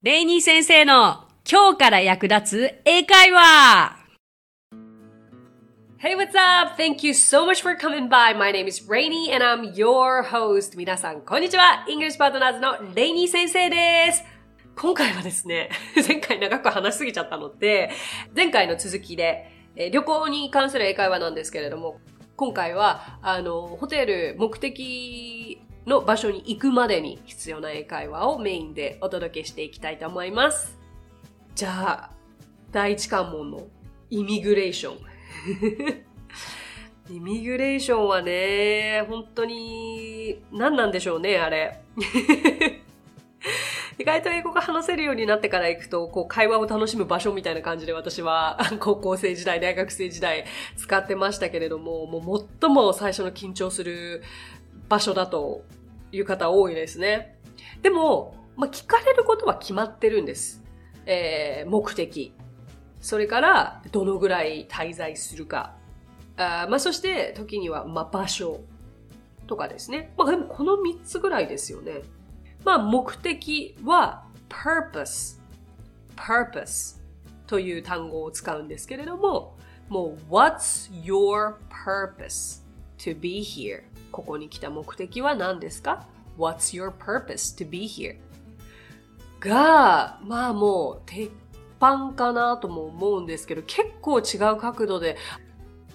レイニー先生の今日から役立つ英会話 Hey, what's up? Thank you so much for coming by. My name is Rainy and I'm your host. 皆さん、こんにちは。English Partners のレイニー先生です。今回はですね、前回長く話しすぎちゃったので、前回の続きで、え旅行に関する英会話なんですけれども、今回は、あの、ホテル、目的の場所に行くまでに必要な英会話をメインでお届けしていきたいと思います。じゃあ、第一関門のイミグレーション。イミグレーションはね、本当に、何なんでしょうね、あれ。意外と英語が話せるようになってから行くと、こう、会話を楽しむ場所みたいな感じで私は、高校生時代、大学生時代、使ってましたけれども、もう最も最初の緊張する場所だという方多いですね。でも、まあ、聞かれることは決まってるんです。えー、目的。それから、どのぐらい滞在するか。あまあ、そして、時には、まあ、場所とかですね。まあ、でもこの3つぐらいですよね。まあ、目的は purpose。purpose という単語を使うんですけれども、もう what's your purpose to be here? ここに来た目的は何ですか ?What's your purpose to be here? が、まあもう鉄板かなとも思うんですけど、結構違う角度で、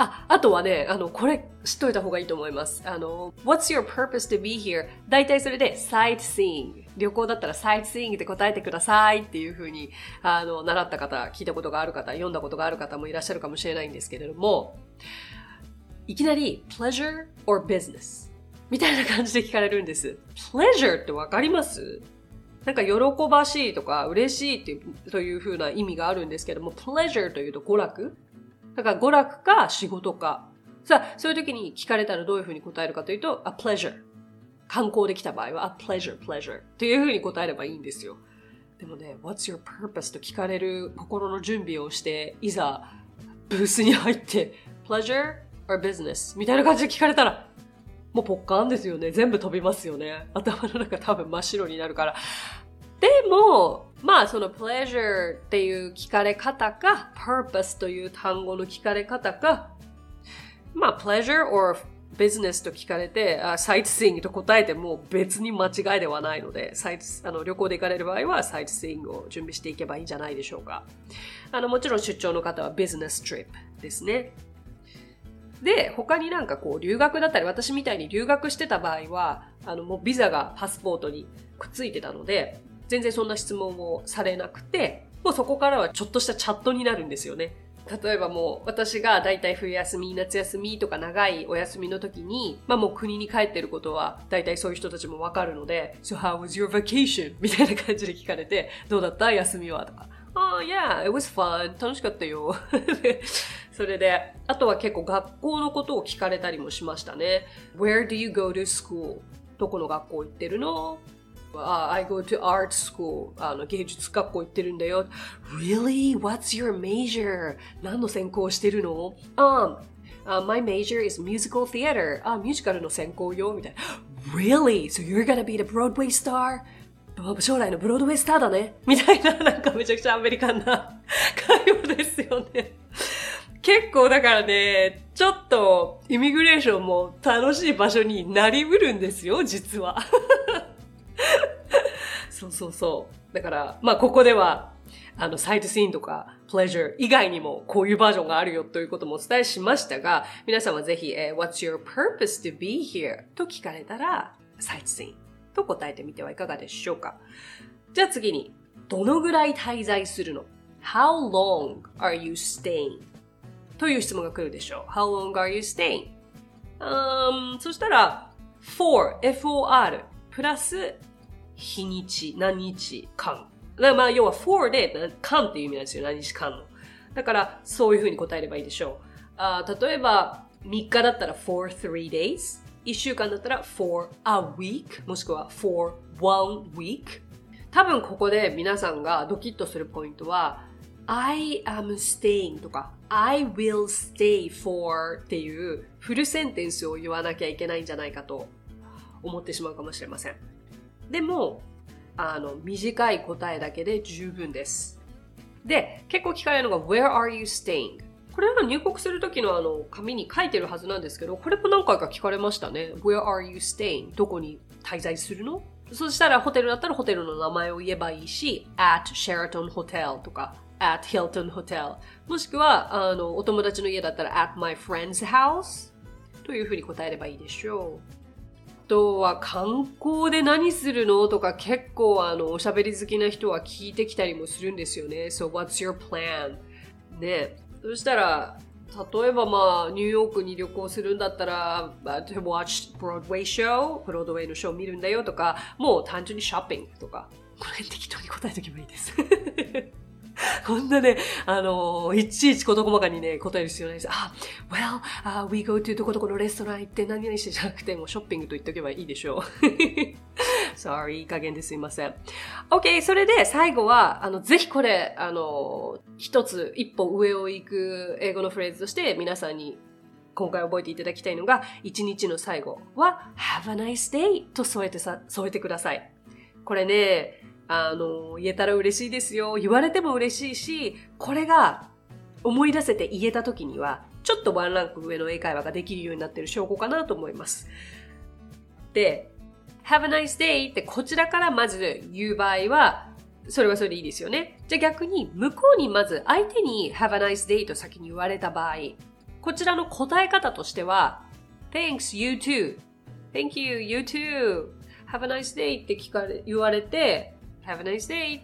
あ、あとはね、あの、これ知っといた方がいいと思います。あの、What's your purpose to be here? 大体それで sightseeing。旅行だったら sightseeing って答えてくださいっていう風に、あの、習った方、聞いたことがある方、読んだことがある方もいらっしゃるかもしれないんですけれども、いきなり pleasure or business? みたいな感じで聞かれるんです。pleasure ってわかります？なんか喜ばしいとか嬉しいっていうという風な意味があるんですけども、pleasure というと娯楽？だから娯楽か仕事か。さあ、そういう時に聞かれたらどういう風に答えるかというと、a pleasure。観光で来た場合は、a pleasure, pleasure という風に答えればいいんですよ。でもね、what's your purpose と聞かれる心の準備をして、いざブースに入って、pleasure or business みたいな感じで聞かれたら、もうポッカーンですよね。全部飛びますよね。頭の中多分真っ白になるから。でも、まあその pleasure っていう聞かれ方か、purpose という単語の聞かれ方か、まあ pleasure or business と聞かれて、あ sightseeing と答えても別に間違いではないので、サイあの旅行で行かれる場合は sightseeing を準備していけばいいんじゃないでしょうか。あのもちろん出張の方は business trip ですね。で、他になんかこう留学だったり、私みたいに留学してた場合は、あのもうビザがパスポートにくっついてたので、全然そんな質問をされなくて、もうそこからはちょっとしたチャットになるんですよね。例えばもう私がだいたい冬休み、夏休みとか長いお休みの時に、まあもう国に帰ってることはだいたいそういう人たちもわかるので、So how was your vacation? みたいな感じで聞かれて、どうだった？休みは？とか。Oh yeah, it was fun. 楽しかったよ。それで、あとは結構学校のことを聞かれたりもしましたね。Where do you go to school? どこの学校行ってるのあ I go to art school. あの芸術学校行ってるんだよ。Really? What's your major? 何の専攻してるの um, uh, My major is musical theater. あ、ミュージカルの専攻よ。みたいな。Really? So you're gonna be the Broadway star? 将来のブロードウェイスターだね。みたいな、なんかめちゃくちゃアメリカンな会話ですよね。結構だからね、ちょっとイミグレーションも楽しい場所になりうるんですよ、実は。そうそうそう。だから、まあここでは、あの、サイトシーンとか、プレジャー以外にもこういうバージョンがあるよということもお伝えしましたが、皆さんはぜひ、え What's your purpose to be here? と聞かれたら、サイトシーンと答えてみてはいかがでしょうか。じゃあ次に、どのぐらい滞在するの ?How long are you staying? という質問が来るでしょう。How long are you staying? um, そしたら、for, for, プラス、日にち、何日間。だまあ、要は for で、間っていう意味なんですよ。何日間の。だから、そういうふうに答えればいいでしょう。あ例えば、3日だったら for three days? 1週間だったら for a week。もしくは for one week。多分ここで皆さんがドキッとするポイントは、I am staying とか I will stay for っていうフルセンテンスを言わなきゃいけないんじゃないかと思ってしまうかもしれません。でも、あの、短い答えだけで十分です。で、結構聞かれるのが Where are you staying? これは入国するときのあの、紙に書いてるはずなんですけど、これも何回か聞かれましたね。Where are you staying? どこに滞在するの？そしたらホテルだったらホテルの名前を言えばいいし、at Sheraton Hotel とか、at Hilton Hotel もしくは、あの、お友達の家だったら at my friend's house というふうに答えればいいでしょう。あとは観光で何するの？とか結構あのおしゃべり好きな人は聞いてきたりもするんですよね。So what's your plan? ね。そしたら、例えばまあ、ニューヨークに旅行するんだったら、to watch Broadway show、ブロードウェイのショー見るんだよとか、もう単純にショッピングとか、これ適当に答えとけばいいです。こんなね、あのいちいち事細かにね、答える必要ないです。あ、well, uh, we go to どこどこのレストラン行って何々してじゃなくて、もうショッピングと言っておけばいいでしょう。Sorry, いい加減ですいません。OK, それで最後は、あの、ぜひこれ、あの一つ、一歩上を行く英語のフレーズとして皆さんに今回覚えていただきたいのが、一日の最後は、Have a nice day と添えてさ、添えてください。これね、あの、言えたら嬉しいですよ。言われても嬉しいし、これが思い出せて言えた時には、ちょっとワンランク上の英会話ができるようになってる証拠かなと思います。で、have a nice day ってこちらからまず言う場合は、それはそれでいいですよね。じゃあ逆に、向こうにまず相手に have a nice day と先に言われた場合、こちらの答え方としては、thanks, you too.thank you, you too. have a nice day って聞かれ、言われて、have a nice day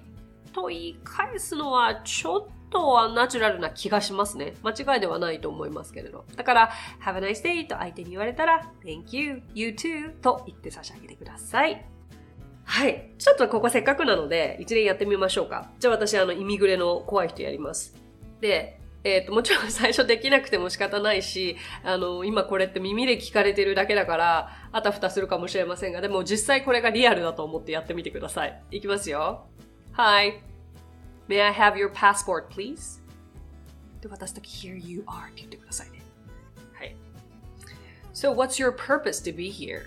と言い返すのはちょっとはナチュラルな気がしますね。間違いではないと思いますけれど。だから、have a nice day と相手に言われたら、thank you, you too と言って差し上げてください。はい。ちょっとここせっかくなので、一連やってみましょうか。じゃあ私、あの、イミグレの怖い人やります。で、えっ、ー、と、もちろん最初できなくても仕方ないし、あの、今これって耳で聞かれてるだけだから、あたふたするかもしれませんが、でも実際これがリアルだと思ってやってみてください。いきますよ。Hi. May I have your passport, please? で、渡すとき、here you are って言ってくださいね。はい。So, what's your purpose to be here?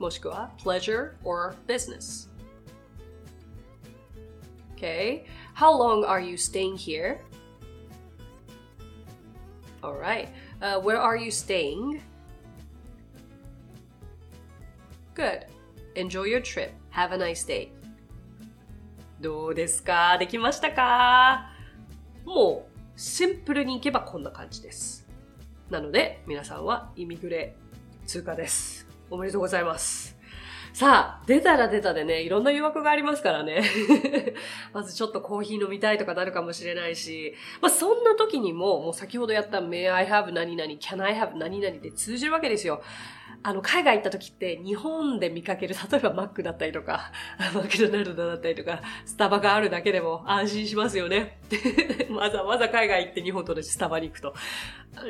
もしくは、pleasure or business? Okay. How long are you staying here? All right. Uh, where are you staying? Good. Enjoy your trip. Have a nice day. どうですかできましたかもう、シンプルにいけばこんな感じです。なので、皆さんはイミグレ通過です。おめでとうございます。さあ、出たら出たでね、いろんな誘惑がありますからね。まずちょっとコーヒー飲みたいとかなるかもしれないし、まあそんな時にも、もう先ほどやった May I have 何々、Can I have 何々って通じるわけですよ。あの、海外行った時って日本で見かける、例えばマックだったりとか、マクドナルドだったりとか、スタバがあるだけでも安心しますよね。わざわざ海外行って日本とでスタバに行くと、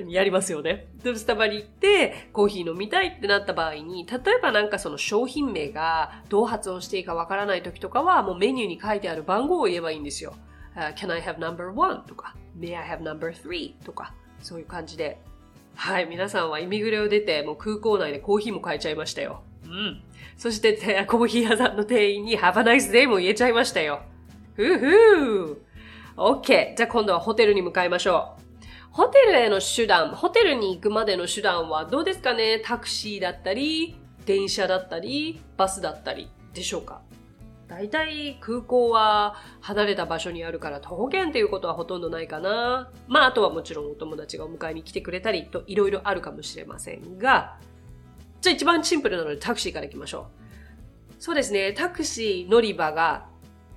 やりますよね。スタバに行ってコーヒー飲みたいってなった場合に、例えばなんかその商品名がどう発音していいかわからない時とかは、もうメニューに書いてある番号を言えばいいんですよ。Uh, Can I have number one? とか、May I have number three? とか、そういう感じではい、皆さんはイミグレを出て、もう空港内でコーヒーも買えちゃいましたよ。うん。そして、コーヒー屋さんの店員に Have a nice day も言えちゃいましたよ。ふうふう。OK。じゃあ今度はホテルに向かいましょう。ホテルへの手段、ホテルに行くまでの手段はどうですかね？タクシーだったり、電車だったり、バスだったりでしょうか？大体空港は離れた場所にあるから徒歩圏っていうことはほとんどないかな。まああとはもちろんお友達がお迎えに来てくれたりといろいろあるかもしれませんが、じゃあ一番シンプルなのでタクシーから行きましょう。そうですね、タクシー乗り場が、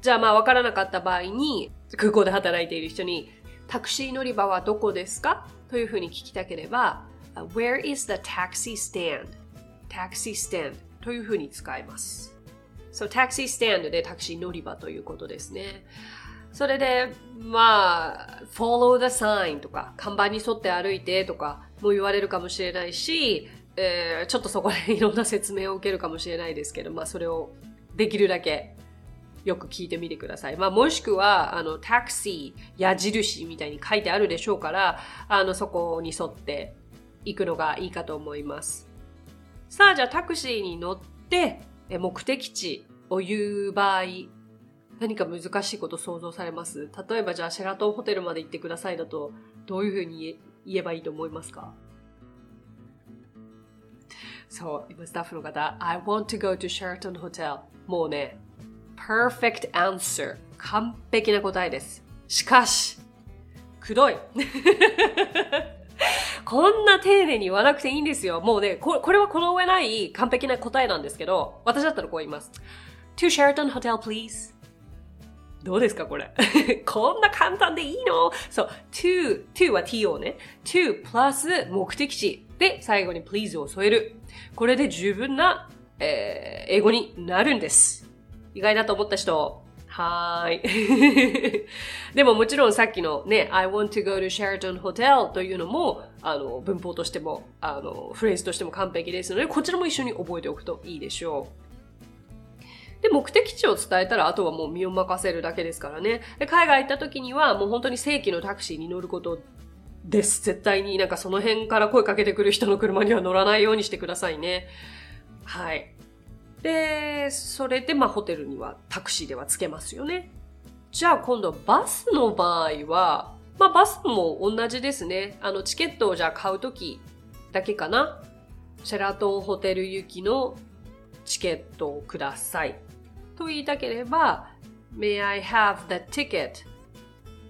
じゃあまあわからなかった場合に空港で働いている人にタクシー乗り場はどこですか？というふうに聞きたければ Where is the taxi stand? タクシースタンドというふうに使います。そう、タクシースタンドでタクシー乗り場ということですね。それで、まあ、follow the sign とか、看板に沿って歩いてとかも言われるかもしれないし、えー、ちょっとそこでいろんな説明を受けるかもしれないですけど、まあそれをできるだけよく聞いてみてください。まあもしくは、あの、タクシー、矢印みたいに書いてあるでしょうから、あの、そこに沿って行くのがいいかと思います。さあ、じゃあタクシーに乗って、目的地を言う場合、何か難しいこと想像されます？例えばじゃあシェラトンホテルまで行ってくださいだと、どういうふうに言えばいいと思いますか？そう、今スタッフの方、I want to go to Sheraton Hotel. もうね、perfect answer. 完璧な答えです。しかし、くどい。こんな丁寧に言わなくていいんですよ。もうね、ここれはこの上ない完璧な答えなんですけど、私だったらこう言います。To Sheraton Hotel, please. どうですかこれ？こんな簡単でいいの？そう、to, to は t をね、to プラス目的地で最後に please を添える。これで十分な、えー、英語になるんです。意外だと思った人、はーい。でももちろんさっきのね、I want to go to Sheraton Hotel というのも、あの、文法としても、あの、フレーズとしても完璧ですので、こちらも一緒に覚えておくといいでしょう。で、目的地を伝えたら、あとはもう身を任せるだけですからね。で、海外行った時には、もう本当に正規のタクシーに乗ることです。絶対になんかその辺から声かけてくる人の車には乗らないようにしてくださいね。はい。で、それでまあホテルにはタクシーではつけますよね。じゃあ今度バスの場合は、まあバスも同じですね。あのチケットをじゃあ買うときだけかな。シェラトンホテル行きのチケットをください。と言いたければ、May I have the ticket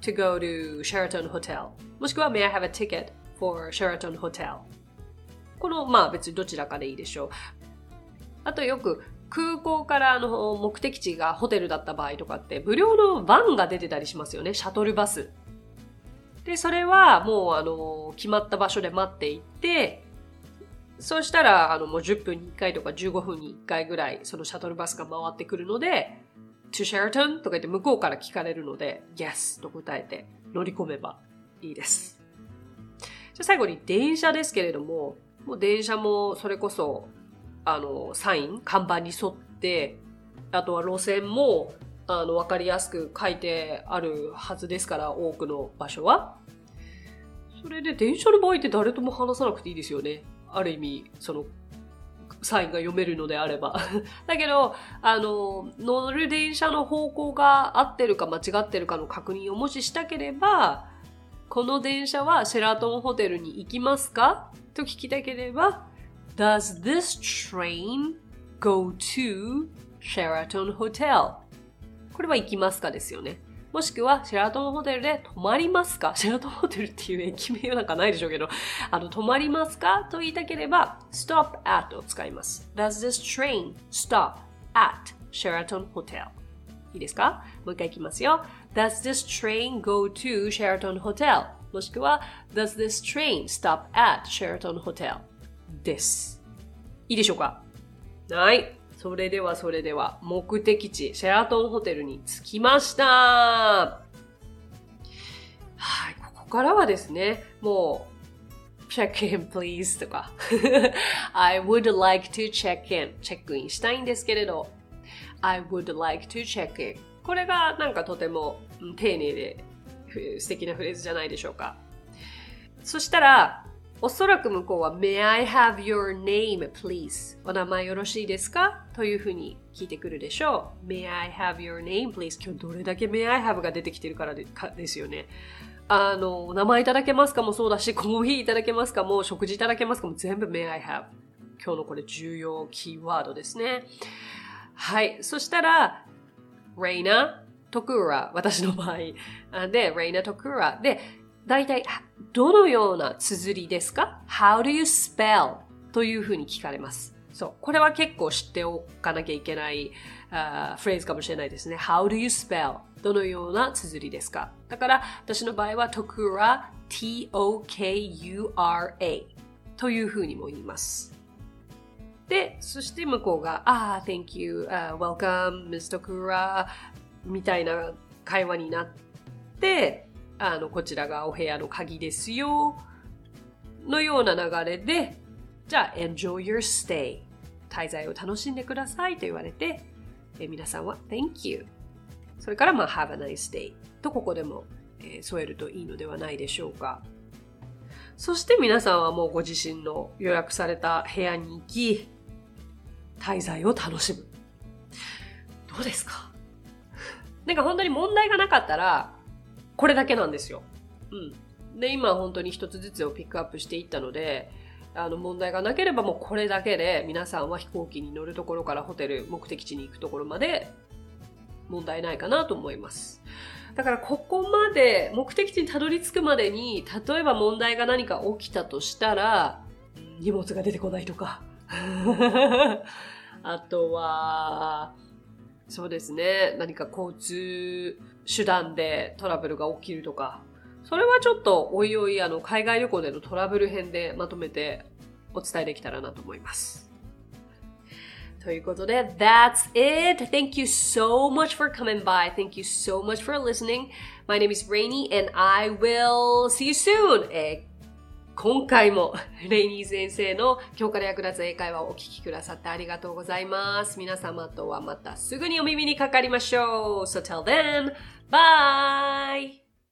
to go to Sheraton Hotel? もしくは May I have a ticket for Sheraton Hotel? この、まあ別にどちらかでいいでしょう。あとよく空港からの目的地がホテルだった場合とかって無料のバンが出てたりしますよね。シャトルバス。で、それはもうあの、決まった場所で待っていて、そうしたら、あの、もう10分に1回とか15分に1回ぐらい、そのシャトルバスが回ってくるので、to Sheraton とか言って向こうから聞かれるので、yes と答えて乗り込めばいいです。じゃ最後に電車ですけれども、もう電車もそれこそ、あの、サイン、看板に沿って、あとは路線も、あの、わかりやすく書いてあるはずですから、多くの場所は。それで電車の場合って誰とも話さなくていいですよね。ある意味、その、サインが読めるのであれば。だけど、あの、乗る電車の方向が合ってるか間違ってるかの確認をもししたければ、この電車はシェラトンホテルに行きますか？と聞きたければ、Does this train go to Sheraton Hotel? これは行きますかですよね。もしくは、シェラトンホテルで泊まりますかシェラトンホテルっていう駅名なんかないでしょうけど、あの、泊まりますかと言いたければ、stop at を使います。Does this train stop at Sheraton Hotel? いいですかもう一回いきますよ。Does this train go to Sheraton Hotel? もしくは、Does this train stop at Sheraton Hotel? です。いいでしょうか？はい。それではそれでは、目的地、シェラトンホテルに着きました。はい、ここからはですね、もう、check in please とか I would like to check in チェックインしたいんですけれど I would like to check in これがなんかとても丁寧で素敵なフレーズじゃないでしょうかそしたらおそらく向こうは May I have your name, please? お名前よろしいですか？というふうに聞いてくるでしょう。May I have your name, please? 今日どれだけ May I have が出てきてるからでかですよね。あの、お名前いただけますかもそうだし、コーヒーいただけますかも、食事いただけますかも全部 May I have。今日のこれ重要キーワードですね。はい。そしたら、Reina Tokura、私の場合。で、Reina Tokura。で、大体、どのような綴りですか ?How do you spell? というふうに聞かれます。そう。これは結構知っておかなきゃいけないあフレーズかもしれないですね。How do you spell? どのような綴りですか？だから、私の場合は、Tokura, T-O-K-U-R-A というふうにも言います。で、そして向こうが、ああ、thank you,、uh, welcome, Mr. Tokura みたいな会話になって、あの、こちらがお部屋の鍵ですよ、のような流れで、じゃあ、enjoy your stay。滞在を楽しんでくださいと言われて、え皆さんは thank you。それから、まあ、have a nice day とここでも、え、添えるといいのではないでしょうか。そして皆さんはもうご自身の予約された部屋に行き、滞在を楽しむ。どうですか？なんか本当に問題がなかったら、これだけなんですよ。うん。で、今本当に一つずつをピックアップしていったので、あの問題がなければもうこれだけで皆さんは飛行機に乗るところからホテル、目的地に行くところまで問題ないかなと思います。だからここまで目的地にたどり着くまでに、例えば問題が何か起きたとしたら、荷物が出てこないとか。あとは、そうですね。何か交通手段でトラブルが起きるとか。それはちょっとおいおいあの海外旅行でのトラブル編でまとめてお伝えできたらなと思います。ということで、That's it! Thank you so much for coming by. Thank you so much for listening. My name is Rainy and I will see you soon! 今回も レイニー先生の今日から役立つ英会話をお聞きくださってありがとうございます。皆様とはまたすぐにお耳にかかりましょう。So till then, bye!